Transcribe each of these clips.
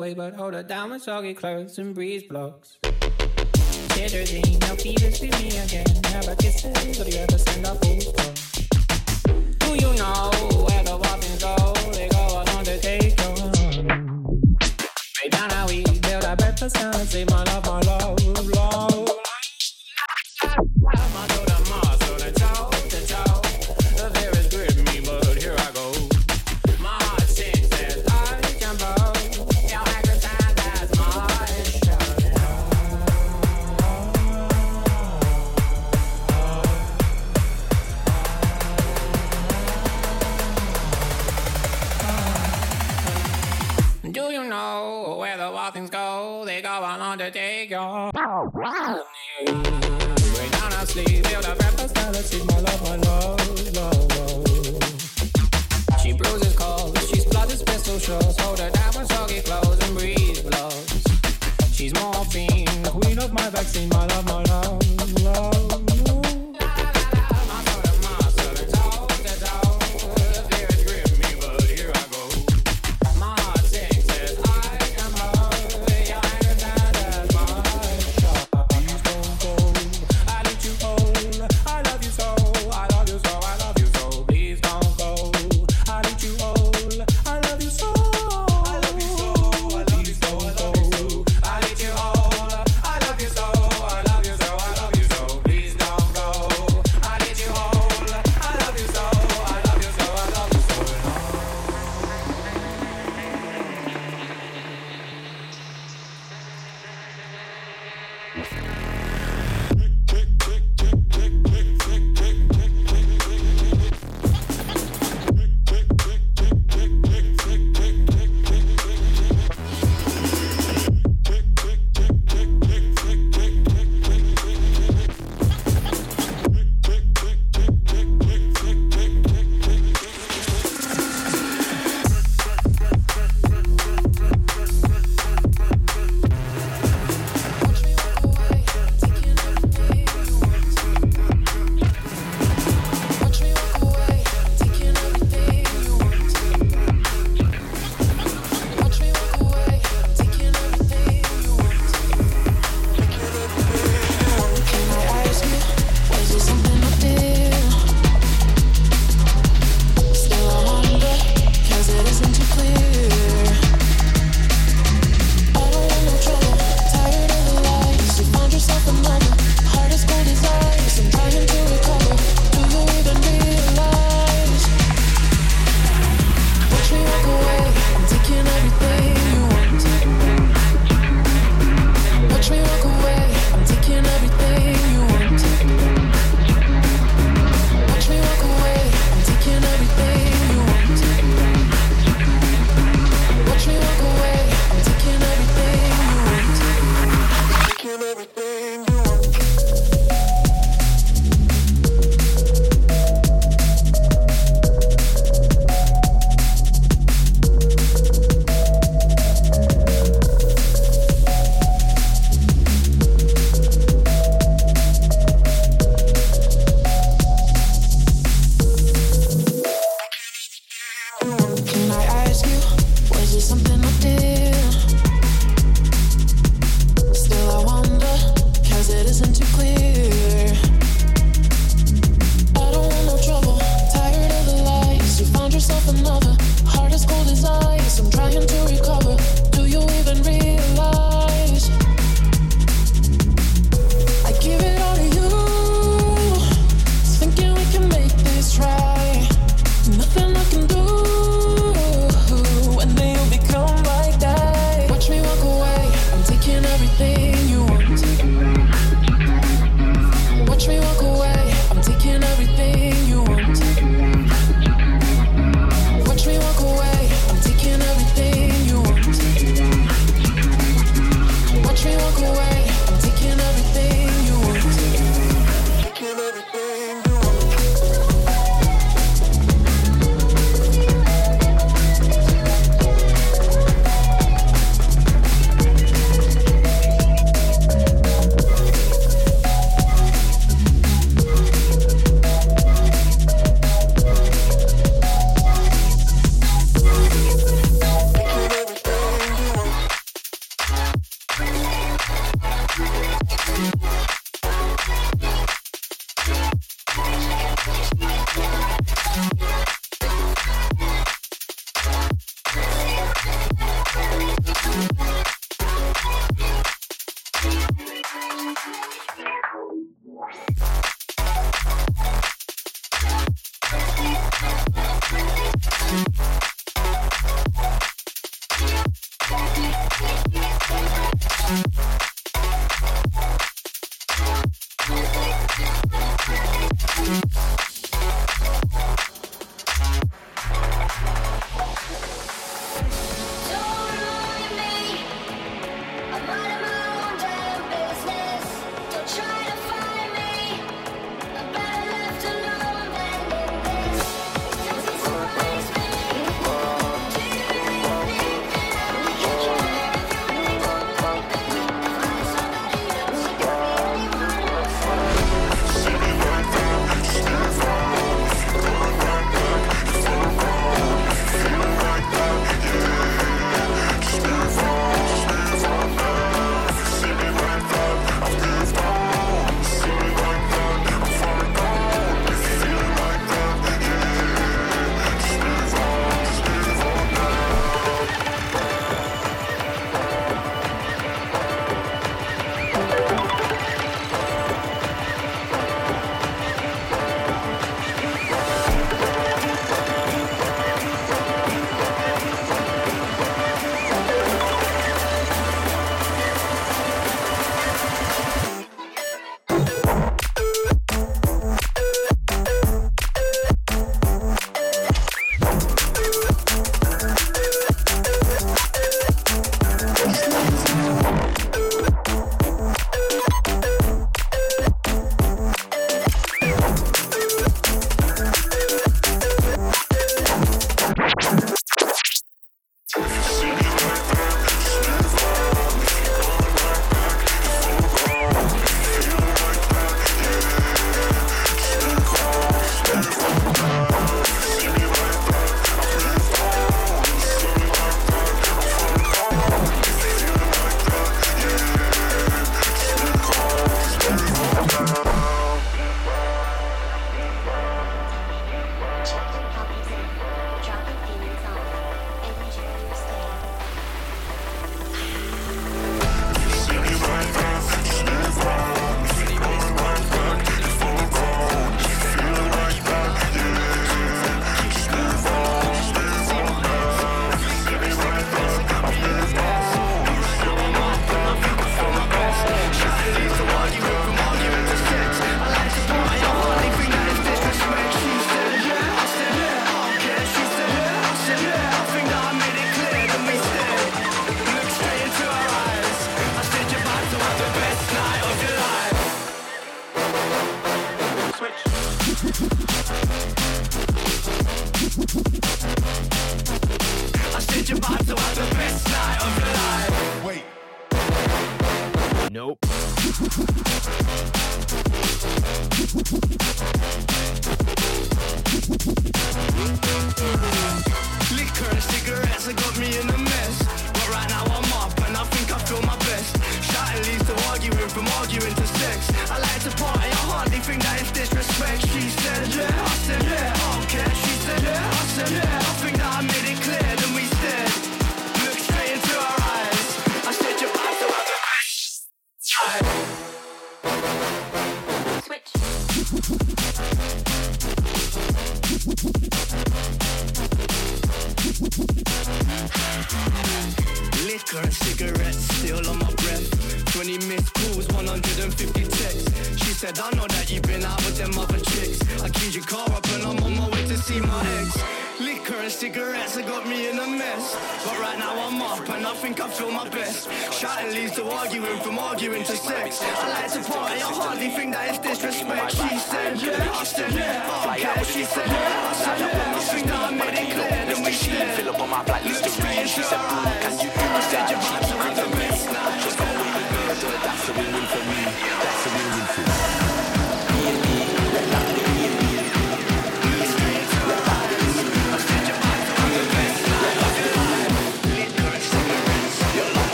but hold her down with soggy clothes and breeze blocks. Cetirizine, now fever with me again. Have a kiss, or do you ever send a full Do you know where the waffles go? They go on the take on. Right down how we build our breakfast and say my love, my love, love. Fallacy, my love, my love, love, love. She pistol hold her clothes and blows. She's morphine, queen of my vaccine, my love, my love. Liquor and cigarettes have got me in a mess. But right now I'm up and I think I feel my best. Shouting leads to arguing from arguing to sex. I like to party, I hardly think that it's disrespect. She said, yeah, I said, yeah, I care. She said, yeah, I said, yeah, I think that I made it clear. Then we shared. Fill up on my blacklist to. She said, can you do that? I said, your vibes are the best. Just come away with me, that's the win-win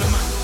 now we're down to the max.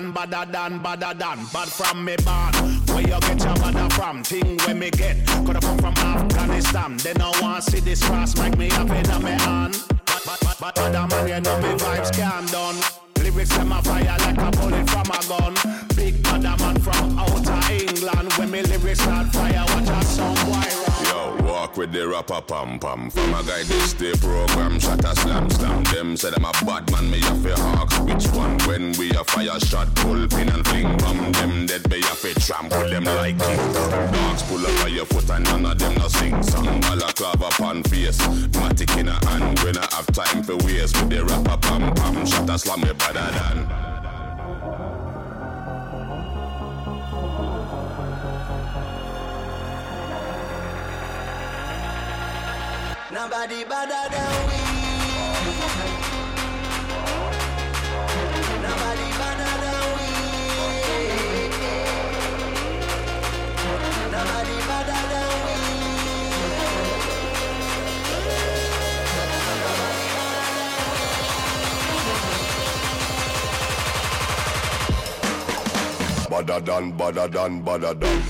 Than, badder than, badder than, bad from me born. Where you get your badder from? Thing where me get. Coulda come from Afghanistan. They no want see this cross make me up in me hand. But, but, but, but, man, you know me vibes can done. Lyrics them a fire like a bullet from a gun. Big badder man from outer England. When me lyrics start fire, watch a song wire with the rapper pam pam. From a guy this day program, shot a slam slam. Them say them a bad man, me have to hawk. Which one? When we a fire shot, pull pin and fling bomb. Them dead, me have to trample them like. Dogs pull up on your foot and none of them no sing song. Balaclava pan face, matic in a hand. When I have time for waste with the rapper pam pam. Shot a slam me better than. Nobody better than we. Nobody better than we. Nobody better than we. Badder than, badder than, badder than.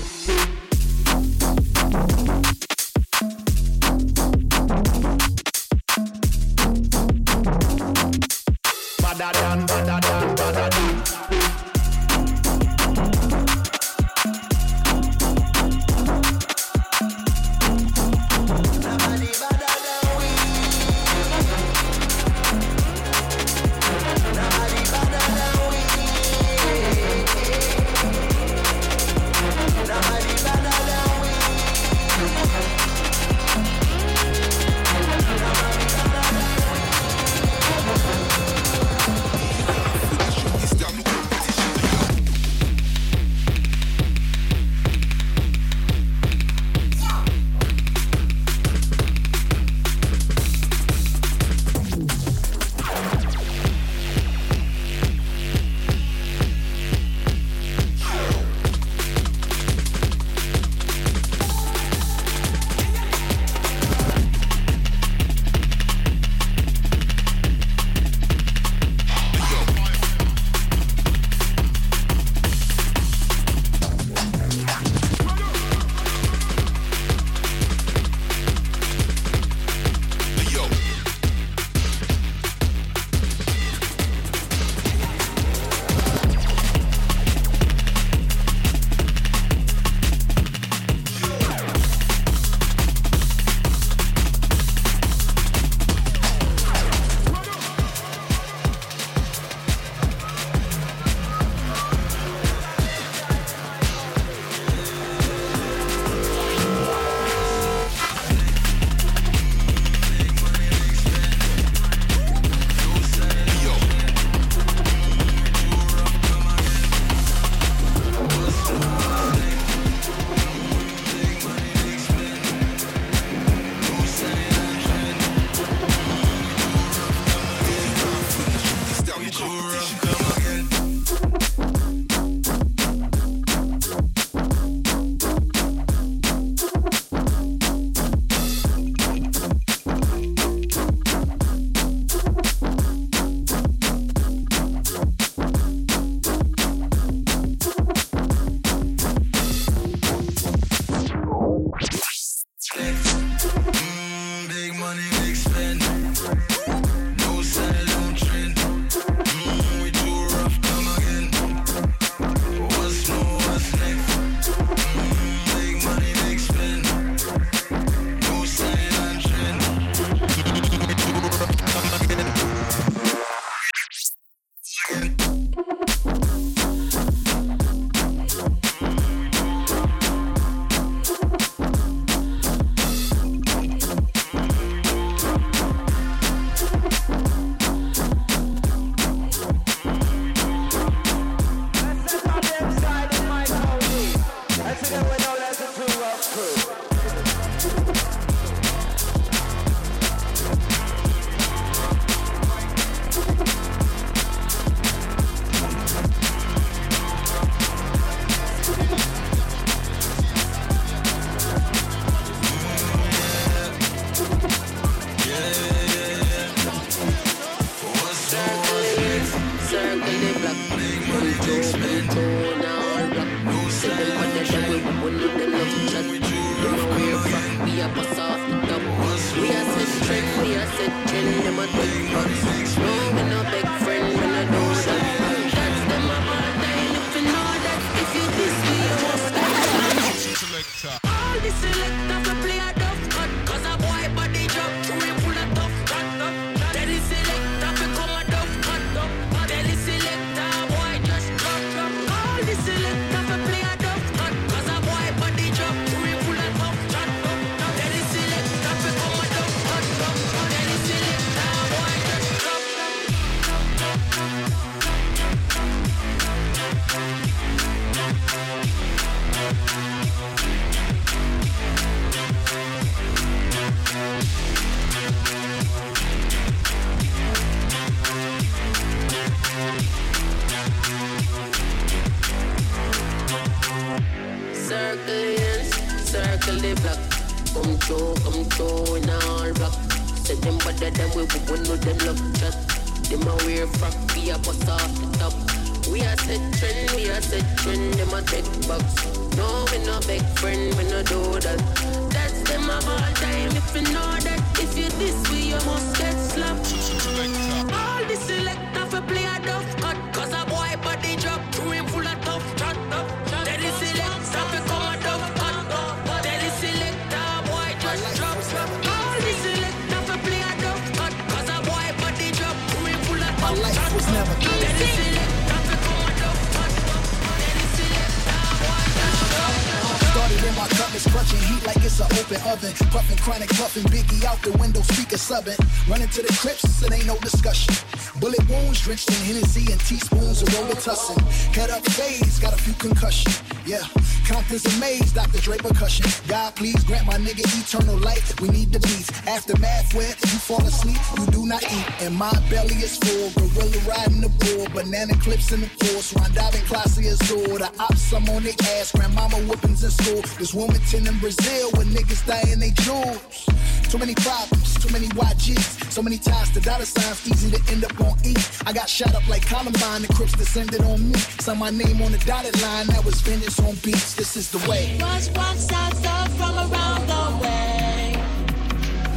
Drenched in Hennessy and teaspoons of Robitussin. Head up phase, got a few concussion. Yeah, Compton's amazed, Dr. Dre percussion. God, please grant my nigga eternal life. We need the beats. Aftermath where you fall asleep, you do not eat. And my belly is full, gorilla riding the bull, banana clips in the force, Rondavin classy azul. The ops, I'm on their ass, grandmama whoopings in school. This Wilmington in Brazil where niggas dying they jewels. Too many problems, too many YGs, so many ties to dollar signs, easy to end up on E. I got shot up like Columbine, the Crips descended on me. Signed my name on the dotted line, that was vengeance on beats. This is the way. Rock stars up from around the way.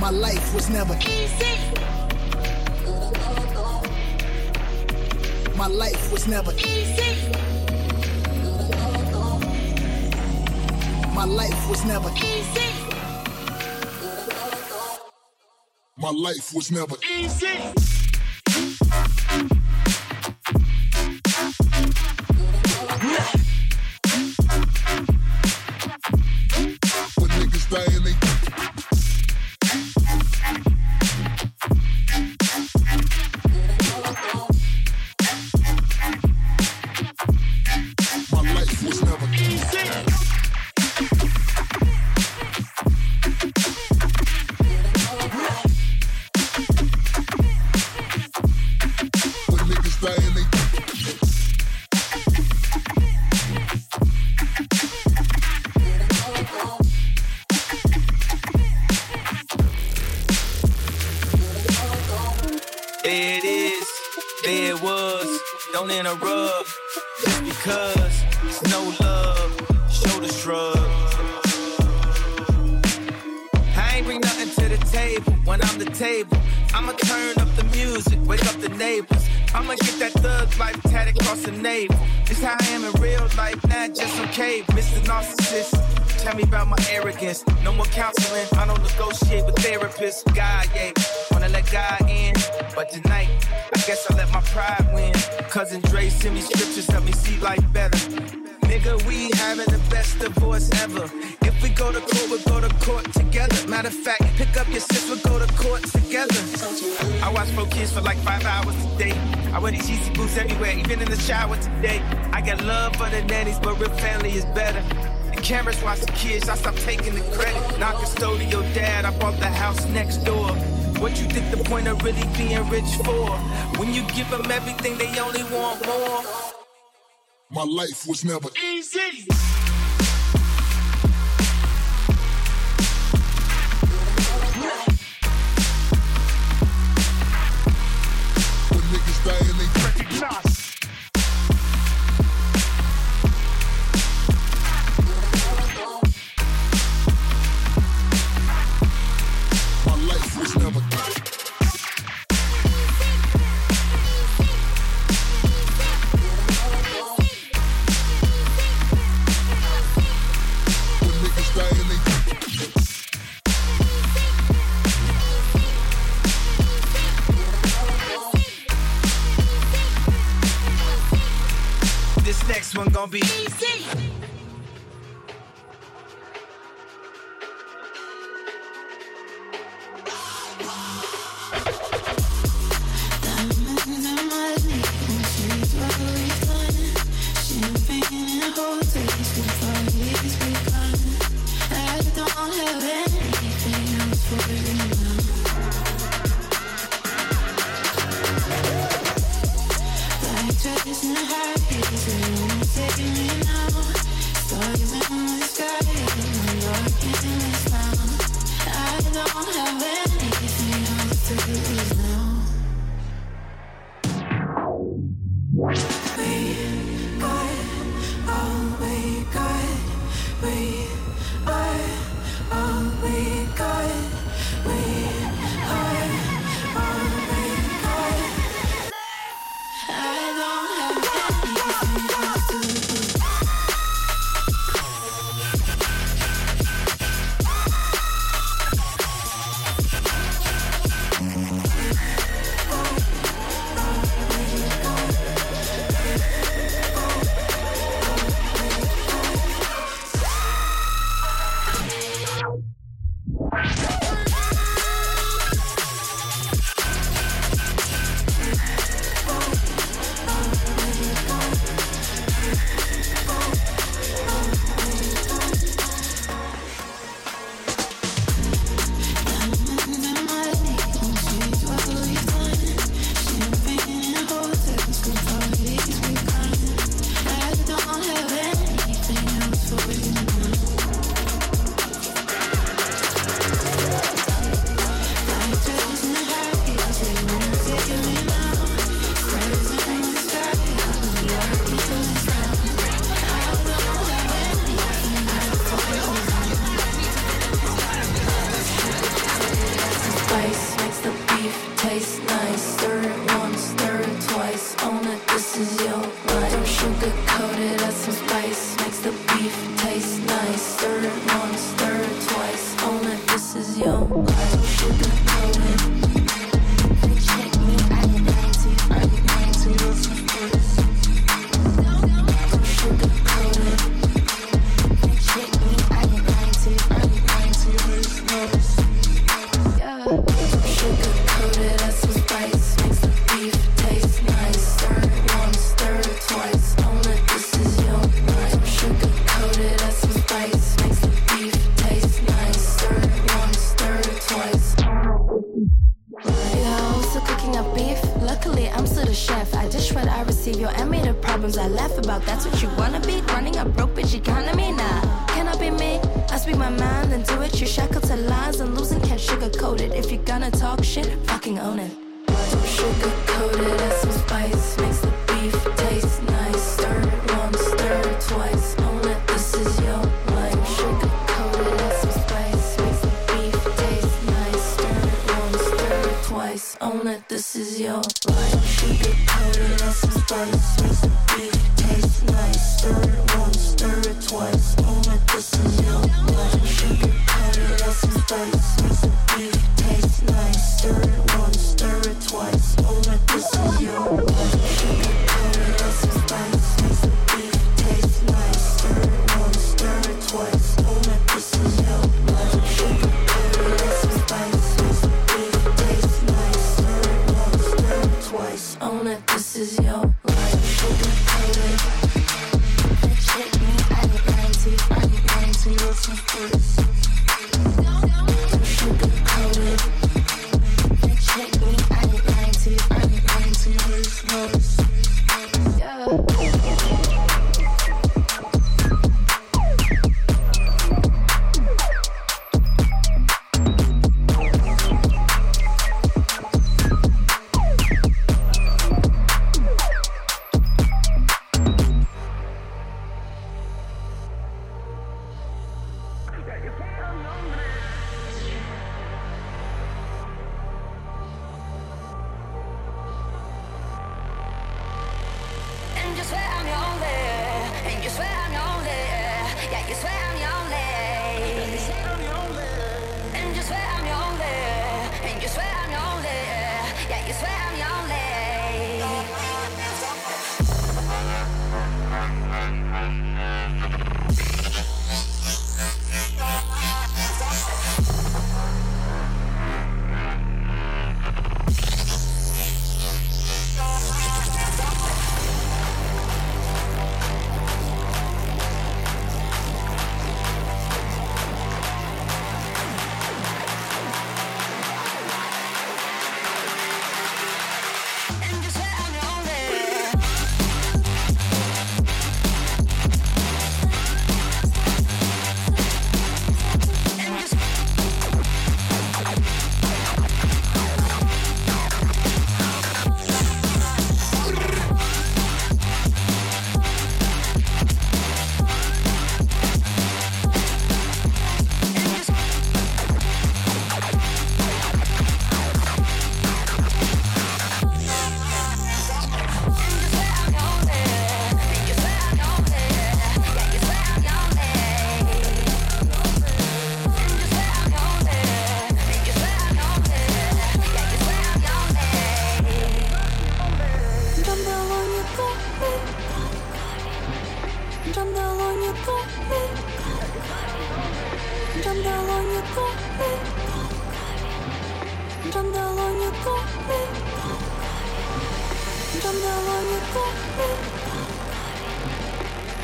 My life was never Easy. My life was never Easy. My life was never Easy. My life was never When wear these Yeezy boots everywhere, even in the shower today. I got love for the nannies, but real family is better. The cameras watch the kids, I stop taking the credit. Not custodial dad, I bought the house next door. What you think the point of really being rich for? When you give them everything, they only want more. My life was never Easy.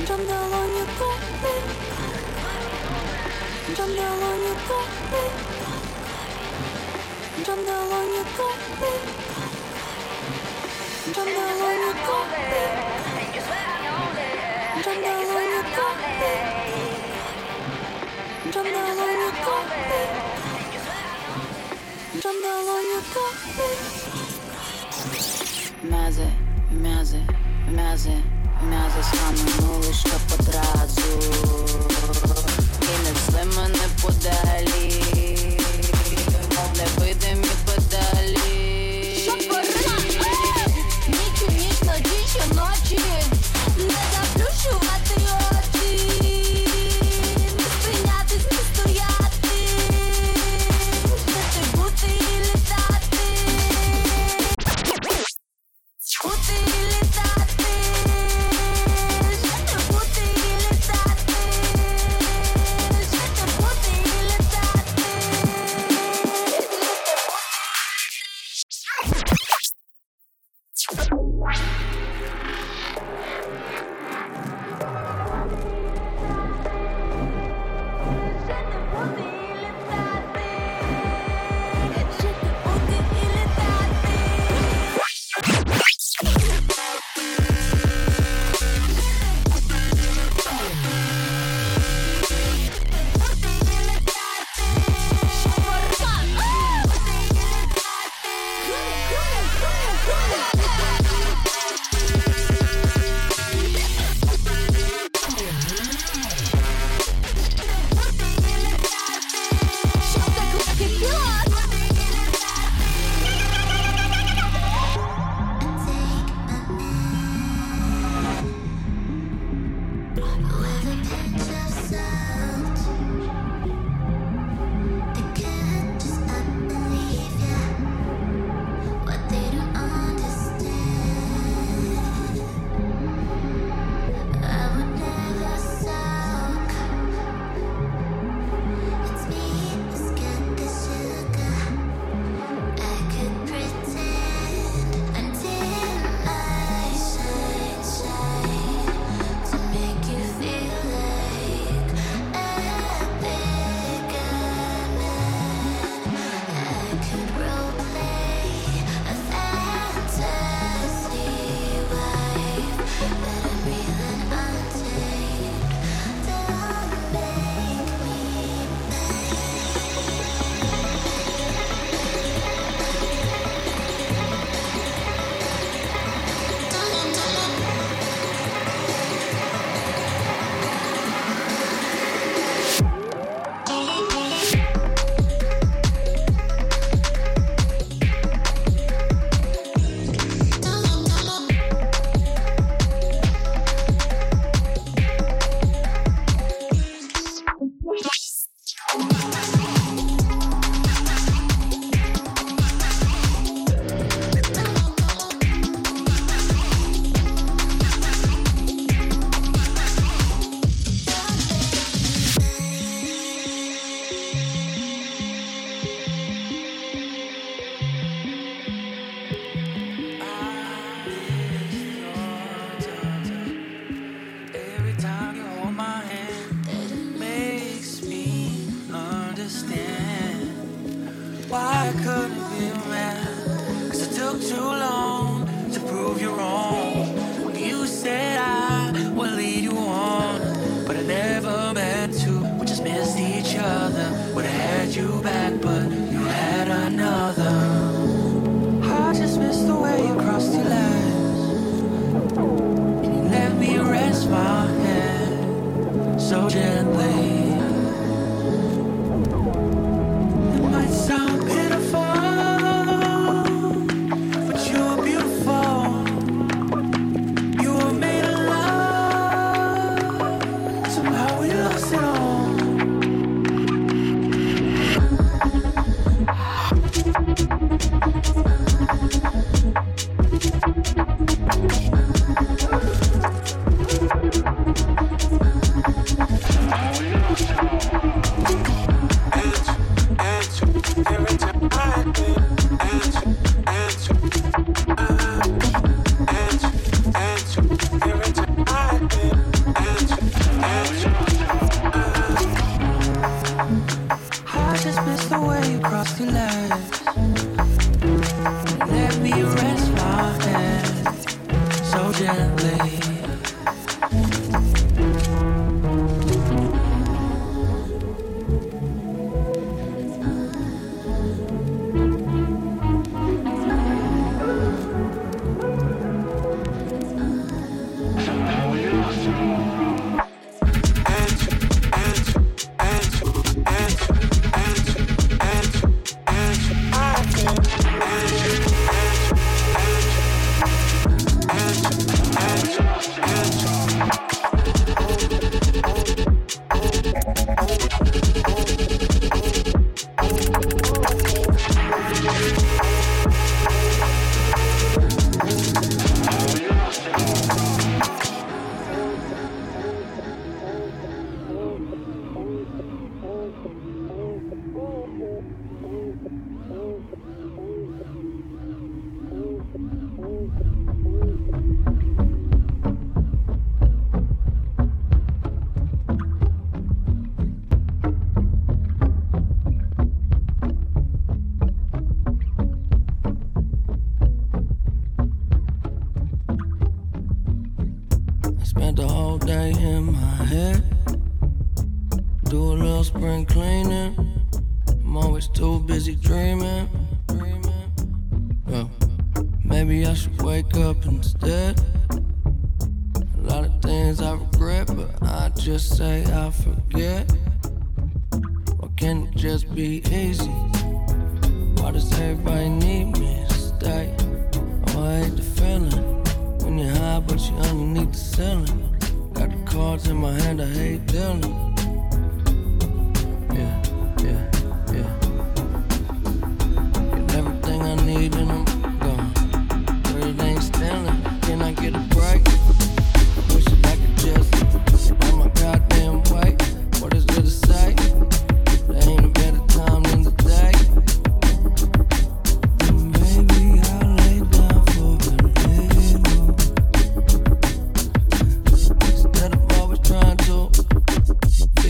Jam dalonie pompy Jam dalonie pompy Jam dalonie pompy Jam dalonie pompy Jam dalonie pompy Jam dalonie pompy Jam dalonie pompy Mazy, mazy, mazy м'язи схаменули, що подразу І не зли мене поде.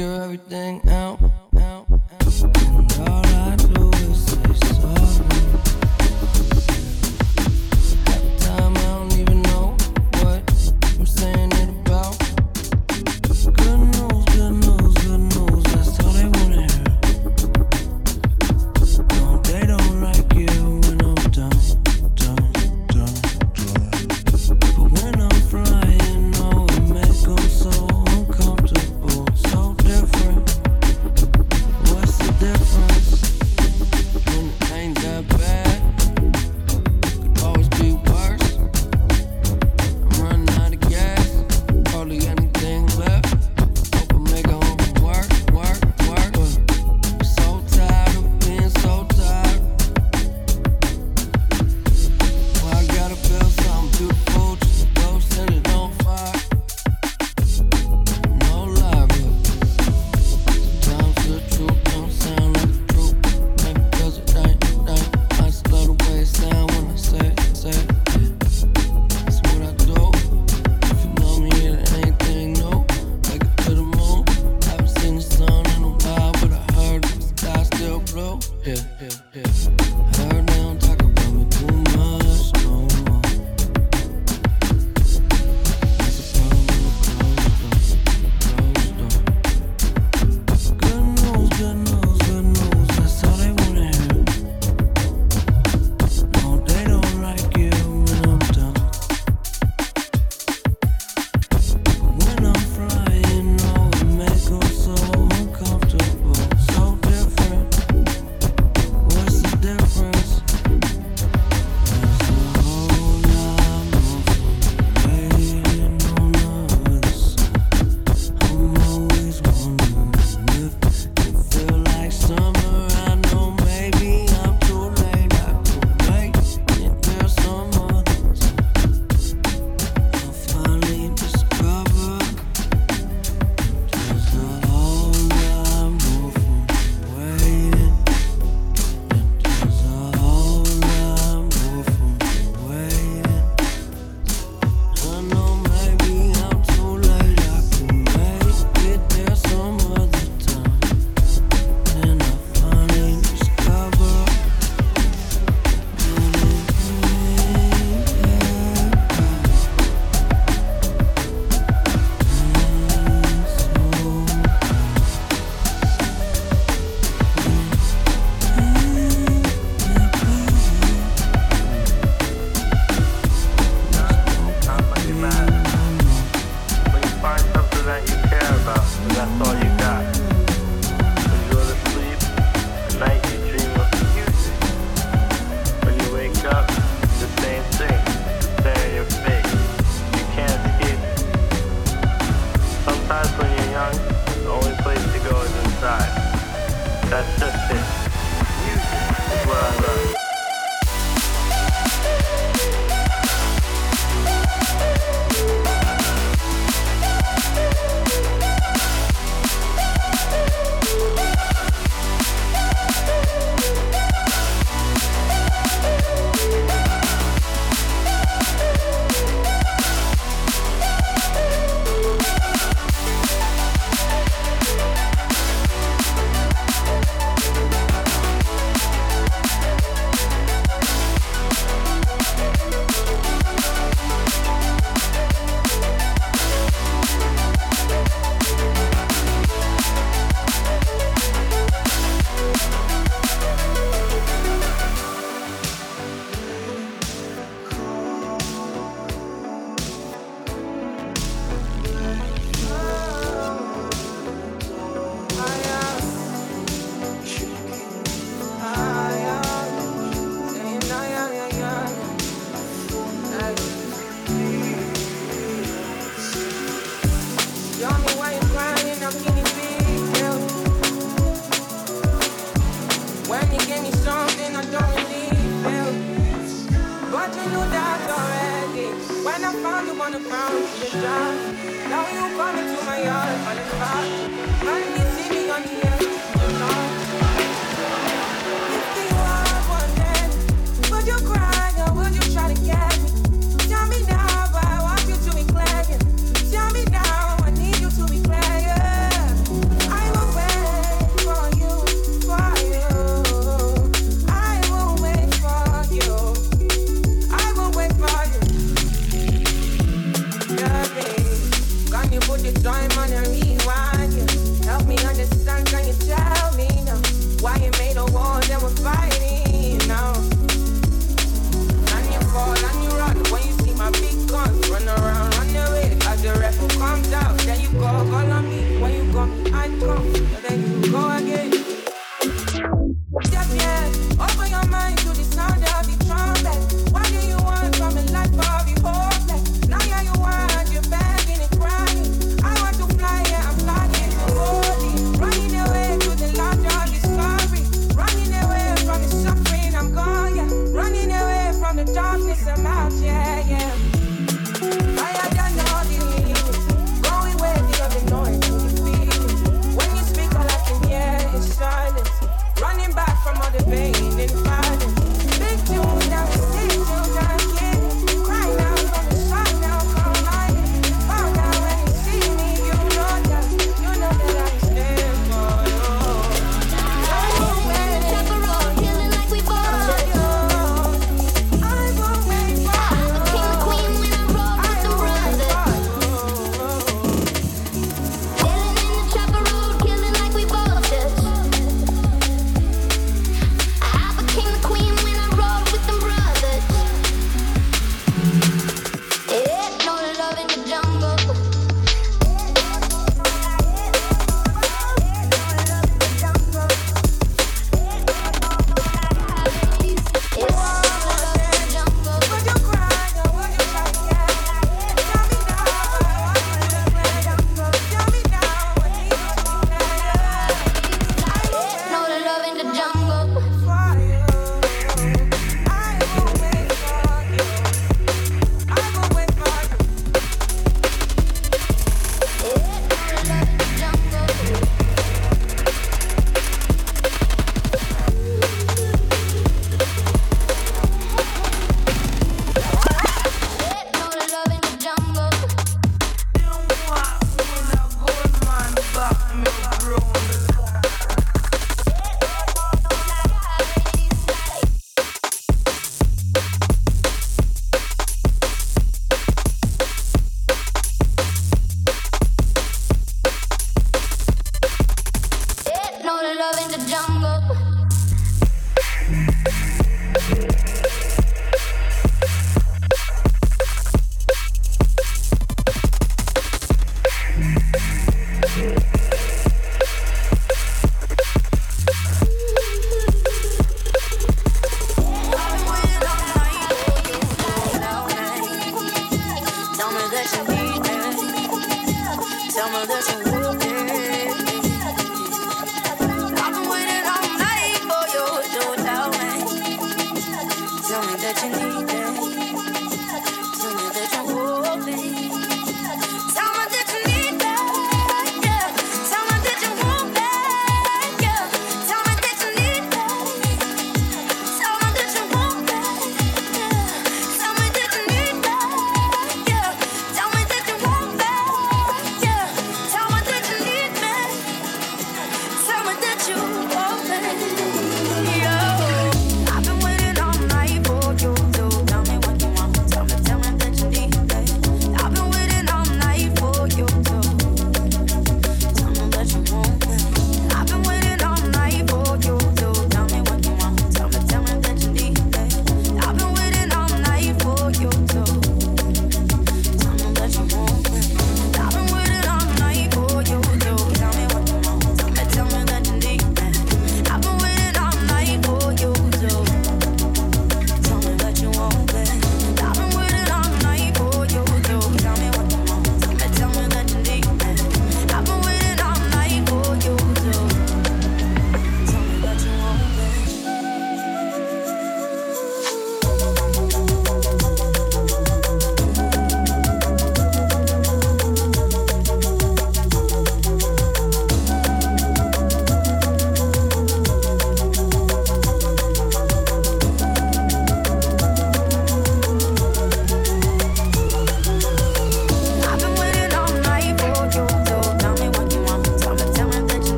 Figure everything out.